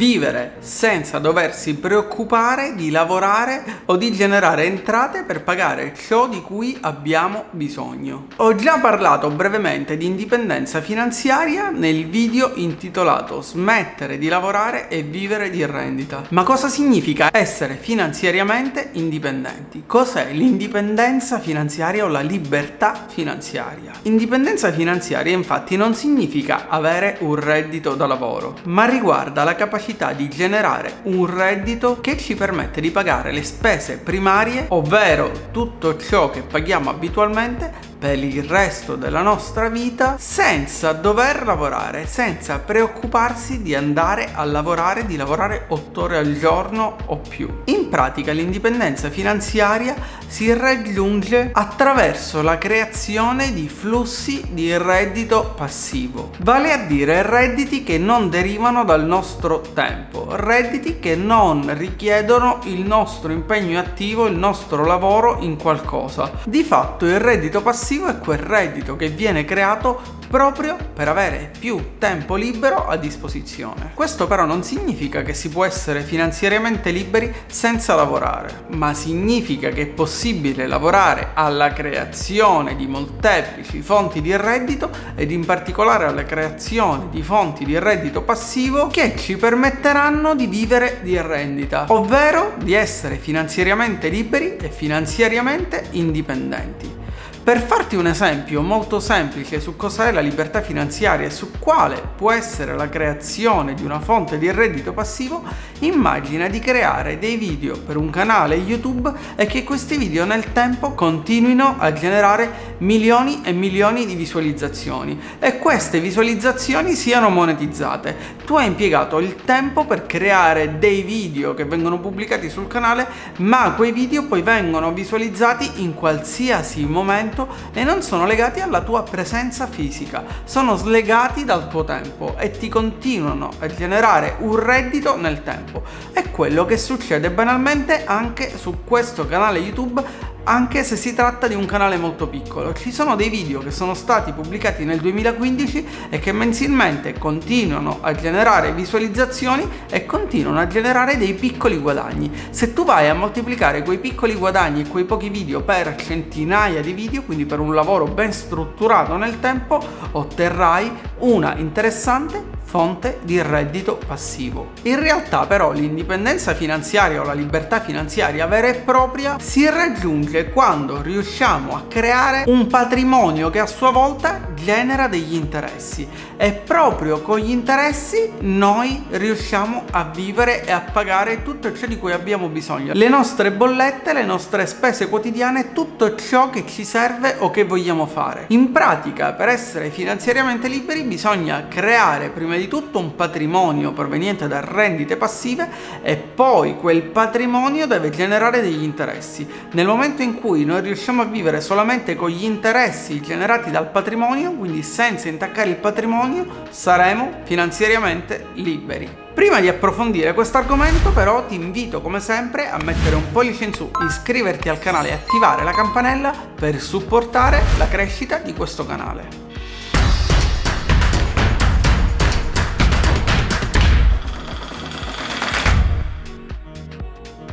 vivere senza doversi preoccupare di lavorare o di generare entrate per pagare ciò di cui abbiamo bisogno. Ho già parlato brevemente di indipendenza finanziaria nel video intitolato Smettere di lavorare e vivere di rendita. Ma cosa significa essere finanziariamente indipendenti? Cos'è l'indipendenza finanziaria o la libertà finanziaria? Indipendenza finanziaria infatti non significa avere un reddito da lavoro, ma riguarda la capacità di generare un reddito che ci permette di pagare le spese primarie, ovvero tutto ciò che paghiamo abitualmente per il resto della nostra vita senza dover lavorare, senza preoccuparsi di andare a lavorare, di lavorare 8 ore al giorno o più. In pratica l'indipendenza finanziaria si raggiunge attraverso la creazione di flussi di reddito passivo, vale a dire redditi che non derivano dal nostro tempo, redditi che non richiedono il nostro impegno attivo, il nostro lavoro in qualcosa. Di fatto il reddito passivo passivo è quel reddito che viene creato proprio per avere più tempo libero a disposizione. Questo però non significa che si può essere finanziariamente liberi senza lavorare, ma significa che è possibile lavorare alla creazione di molteplici fonti di reddito ed in particolare alla creazione di fonti di reddito passivo che ci permetteranno di vivere di rendita, ovvero di essere finanziariamente liberi e finanziariamente indipendenti. Per farti un esempio molto semplice su cosa è la libertà finanziaria e su quale può essere la creazione di una fonte di reddito passivo, immagina di creare dei video per un canale YouTube e che questi video nel tempo continuino a generare milioni e milioni di visualizzazioni e queste visualizzazioni siano monetizzate. Tu hai impiegato il tempo per creare dei video che vengono pubblicati sul canale, ma quei video poi vengono visualizzati in qualsiasi momento momento e non sono legati alla tua presenza fisica, sono slegati dal tuo tempo e ti continuano a generare un reddito nel tempo. È quello che succede banalmente anche su questo canale YouTube anche se si tratta di un canale molto piccolo. Ci sono dei video che sono stati pubblicati nel 2015 e che mensilmente continuano a generare visualizzazioni e continuano a generare dei piccoli guadagni. Se tu vai a moltiplicare quei piccoli guadagni e quei pochi video per centinaia di video, quindi per un lavoro ben strutturato nel tempo, otterrai una interessante fonte di reddito passivo. In realtà però l'indipendenza finanziaria o la libertà finanziaria vera e propria si raggiunge quando riusciamo a creare un patrimonio che a sua volta genera degli interessi e proprio con gli interessi noi riusciamo a vivere e a pagare tutto ciò di cui abbiamo bisogno. Le nostre bollette, le nostre spese quotidiane, tutto ciò che ci serve o che vogliamo fare. In pratica per essere finanziariamente liberi bisogna creare prima di di tutto un patrimonio proveniente da rendite passive e poi quel patrimonio deve generare degli interessi. Nel momento in cui noi riusciamo a vivere solamente con gli interessi generati dal patrimonio, quindi senza intaccare il patrimonio, saremo finanziariamente liberi. Prima di approfondire questo argomento però ti invito come sempre a mettere un pollice in su, iscriverti al canale e attivare la campanella per supportare la crescita di questo canale.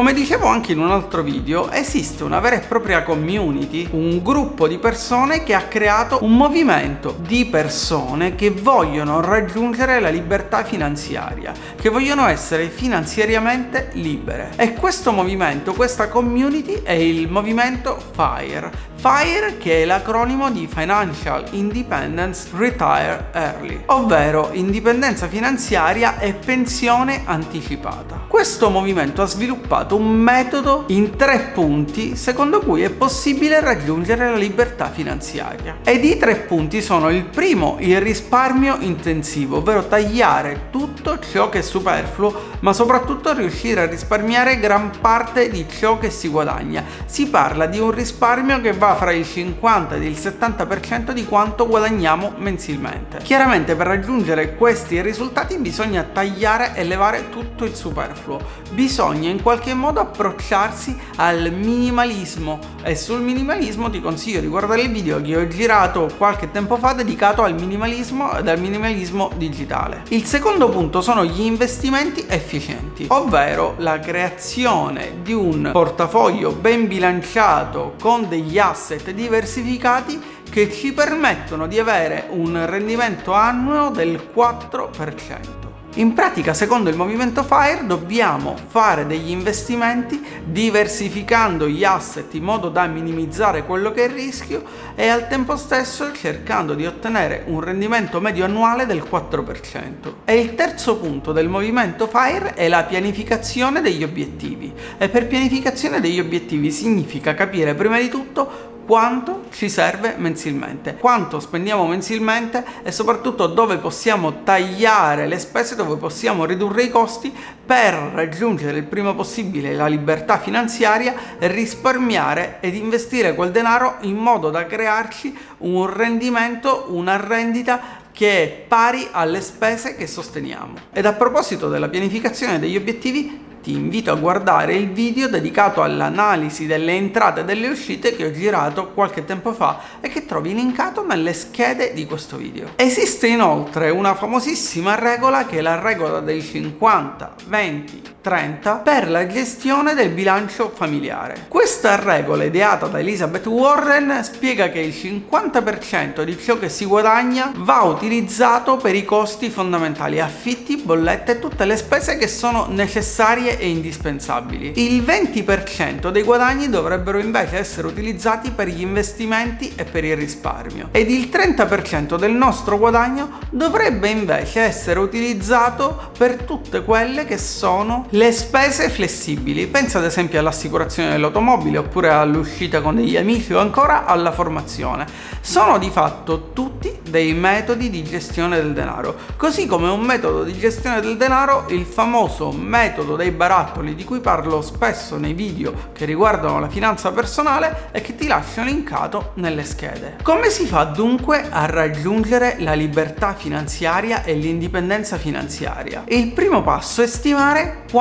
Come dicevo anche in un altro video, esiste una vera e propria community, un gruppo di persone che ha creato un movimento di persone che vogliono raggiungere la libertà finanziaria, che vogliono essere finanziariamente libere. E questo movimento, questa community è il movimento FIRE. FIRE che è l'acronimo di Financial Independence Retire Early, ovvero indipendenza finanziaria e pensione anticipata. Questo movimento ha sviluppato un metodo in tre punti secondo cui è possibile raggiungere la libertà finanziaria. Ed i tre punti sono il primo, il risparmio intensivo, ovvero tagliare tutto ciò che è superfluo, ma soprattutto riuscire a risparmiare gran parte di ciò che si guadagna. Si parla di un risparmio che va fra il 50 ed il 70% di quanto guadagniamo mensilmente. Chiaramente per raggiungere questi risultati bisogna tagliare e levare tutto il superfluo, bisogna in qualche modo approcciarsi al minimalismo e sul minimalismo ti consiglio di guardare il video che ho girato qualche tempo fa dedicato al minimalismo ed al minimalismo digitale. Il secondo punto sono gli investimenti efficienti, ovvero la creazione di un portafoglio ben bilanciato con degli asset diversificati che ci permettono di avere un rendimento annuo del 4%. In pratica, secondo il movimento FIRE, dobbiamo fare degli investimenti diversificando gli asset in modo da minimizzare quello che è il rischio e al tempo stesso cercando di ottenere un rendimento medio annuale del 4%. E il terzo punto del movimento FIRE è la pianificazione degli obiettivi. E per pianificazione degli obiettivi significa capire prima di tutto quanto ci serve mensilmente, quanto spendiamo mensilmente e soprattutto dove possiamo tagliare le spese, dove possiamo ridurre i costi per raggiungere il prima possibile la libertà finanziaria, risparmiare ed investire quel denaro in modo da crearci un rendimento, una rendita che è pari alle spese che sosteniamo. Ed a proposito della pianificazione degli obiettivi, ti invito a guardare il video dedicato all'analisi delle entrate e delle uscite che ho girato qualche tempo fa e che trovi linkato nelle schede di questo video. Esiste inoltre una famosissima regola che è la regola dei 50, 20, 30 per la gestione del bilancio familiare. Questa regola ideata da Elizabeth Warren spiega che il 50% di ciò che si guadagna va utilizzato per i costi fondamentali, affitti, bollette e tutte le spese che sono necessarie e indispensabili. Il 20% dei guadagni dovrebbero invece essere utilizzati per gli investimenti e per il risparmio ed il 30% del nostro guadagno dovrebbe invece essere utilizzato per tutte quelle che sono le spese flessibili, pensa ad esempio all'assicurazione dell'automobile oppure all'uscita con degli amici o ancora alla formazione. Sono di fatto tutti dei metodi di gestione del denaro, così come un metodo di gestione del denaro il famoso metodo dei barattoli di cui parlo spesso nei video che riguardano la finanza personale e che ti lascio linkato nelle schede. Come si fa dunque a raggiungere la libertà finanziaria e l'indipendenza finanziaria? Il primo passo è stimare quanto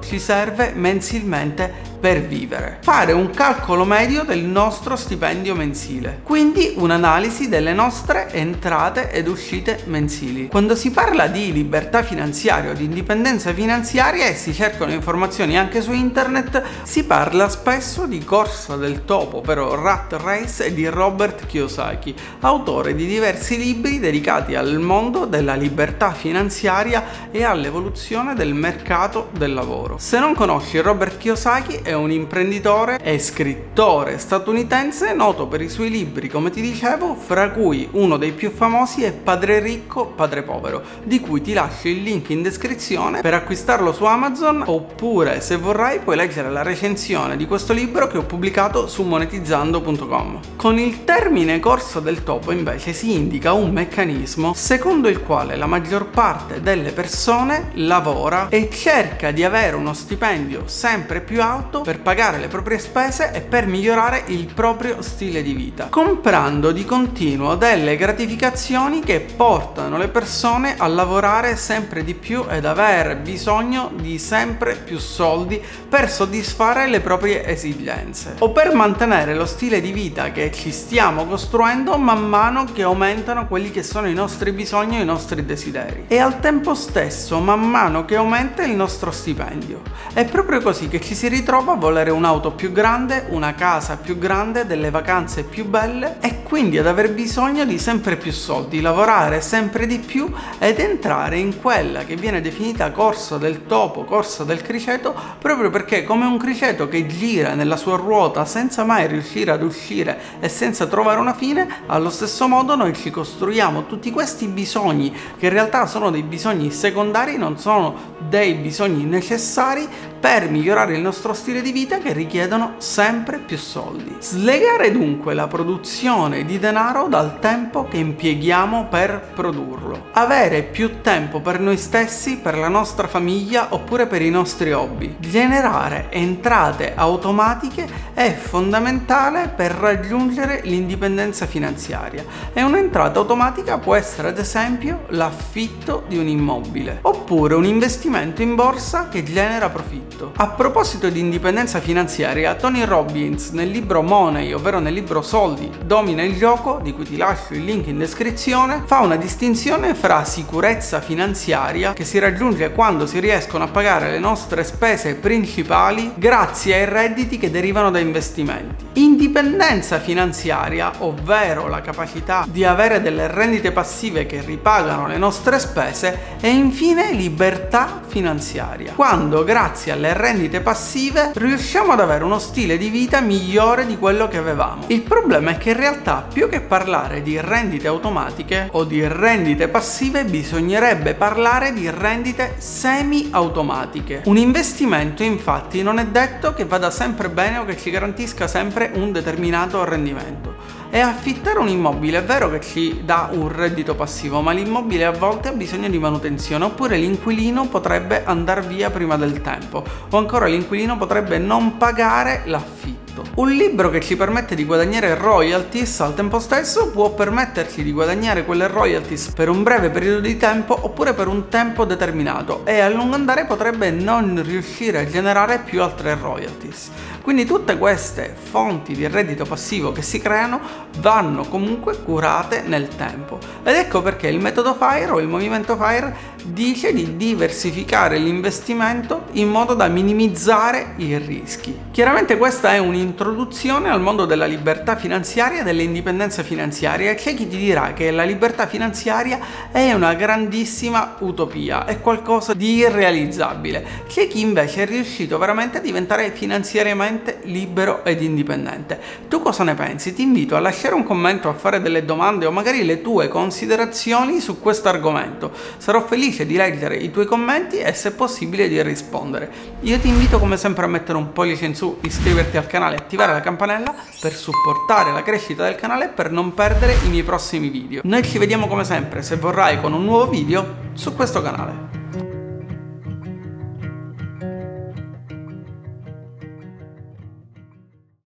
ci serve mensilmente per vivere. Fare un calcolo medio del nostro stipendio mensile. Quindi un'analisi delle nostre entrate ed uscite mensili. Quando si parla di libertà finanziaria o di indipendenza finanziaria e si cercano informazioni anche su internet, si parla spesso di corsa del topo, ovvero Rat Race di Robert Kiyosaki, autore di diversi libri dedicati al mondo della libertà finanziaria e all'evoluzione del mercato del lavoro. Se non conosci Robert Kiyosaki è un imprenditore e scrittore statunitense noto per i suoi libri, come ti dicevo, fra cui uno dei più famosi è Padre ricco, padre povero, di cui ti lascio il link in descrizione per acquistarlo su Amazon oppure se vorrai puoi leggere la recensione di questo libro che ho pubblicato su monetizzando.com. Con il termine corso del topo invece si indica un meccanismo secondo il quale la maggior parte delle persone lavora e cerca di avere uno stipendio sempre più alto per pagare le proprie spese e per migliorare il proprio stile di vita, comprando di continuo delle gratificazioni che portano le persone a lavorare sempre di più ed avere bisogno di sempre più soldi per soddisfare le proprie esigenze o per mantenere lo stile di vita che ci stiamo costruendo man mano che aumentano quelli che sono i nostri bisogni e i nostri desideri e al tempo stesso man mano che aumenta il nostro stipendio. È proprio così che ci si ritrova a volere un'auto più grande, una casa più grande, delle vacanze più belle e quindi ad aver bisogno di sempre più soldi, lavorare sempre di più ed entrare in quella che viene definita corsa del topo, corsa del criceto, proprio perché come un criceto che gira nella sua ruota senza mai riuscire ad uscire e senza trovare una fine, allo stesso modo noi ci costruiamo tutti questi bisogni che in realtà sono dei bisogni secondari, non sono dei bisogni necessari per migliorare il nostro stile di vita che richiedono sempre più soldi. Slegare dunque la produzione di denaro dal tempo che impieghiamo per produrlo. Avere più tempo per noi stessi, per la nostra famiglia oppure per i nostri hobby. Generare entrate automatiche è fondamentale per raggiungere l'indipendenza finanziaria e un'entrata automatica può essere ad esempio l'affitto di un immobile oppure un investimento in borsa che genera profitto profitto. A proposito di indipendenza finanziaria, Tony Robbins nel libro Money, ovvero nel libro Soldi, domina il gioco, di cui ti lascio il link in descrizione, fa una distinzione fra sicurezza finanziaria che si raggiunge quando si riescono a pagare le nostre spese principali grazie ai redditi che derivano da investimenti. Indipendenza finanziaria, ovvero la capacità di avere delle rendite passive che ripagano le nostre spese e infine libertà finanziaria, quando grazie alle rendite passive riusciamo ad avere uno stile di vita migliore di quello che avevamo. Il problema è che in realtà più che parlare di rendite automatiche o di rendite passive bisognerebbe parlare di rendite semi-automatiche. Un investimento infatti non è detto che vada sempre bene o che ci garantisca sempre un determinato rendimento. E affittare un immobile è vero che ci dà un reddito passivo, ma l'immobile a volte ha bisogno di manutenzione, oppure l'inquilino potrebbe andare via prima del tempo, o ancora l'inquilino potrebbe non pagare l'affitto. Un libro che ci permette di guadagnare royalties al tempo stesso può permetterci di guadagnare quelle royalties per un breve periodo di tempo oppure per un tempo determinato e a lungo andare potrebbe non riuscire a generare più altre royalties. Quindi tutte queste fonti di reddito passivo che si creano vanno comunque curate nel tempo. Ed ecco perché il metodo FIRE o il movimento FIRE dice di diversificare l'investimento in modo da minimizzare i rischi. Chiaramente questa è un'introduzione al mondo della libertà finanziaria e dell'indipendenza finanziaria e c'è chi ti dirà che la libertà finanziaria è una grandissima utopia, è qualcosa di irrealizzabile. C'è chi invece è riuscito veramente a diventare finanziariamente libero ed indipendente. Tu cosa ne pensi? Ti invito a lasciare un commento, a fare delle domande o magari le tue considerazioni su questo argomento. Sarò felice felice di leggere i tuoi commenti e se possibile di rispondere. Io ti invito come sempre a mettere un pollice in su, iscriverti al canale e attivare la campanella per supportare la crescita del canale e per non perdere i miei prossimi video. Noi ci vediamo come sempre, se vorrai, con un nuovo video su questo canale.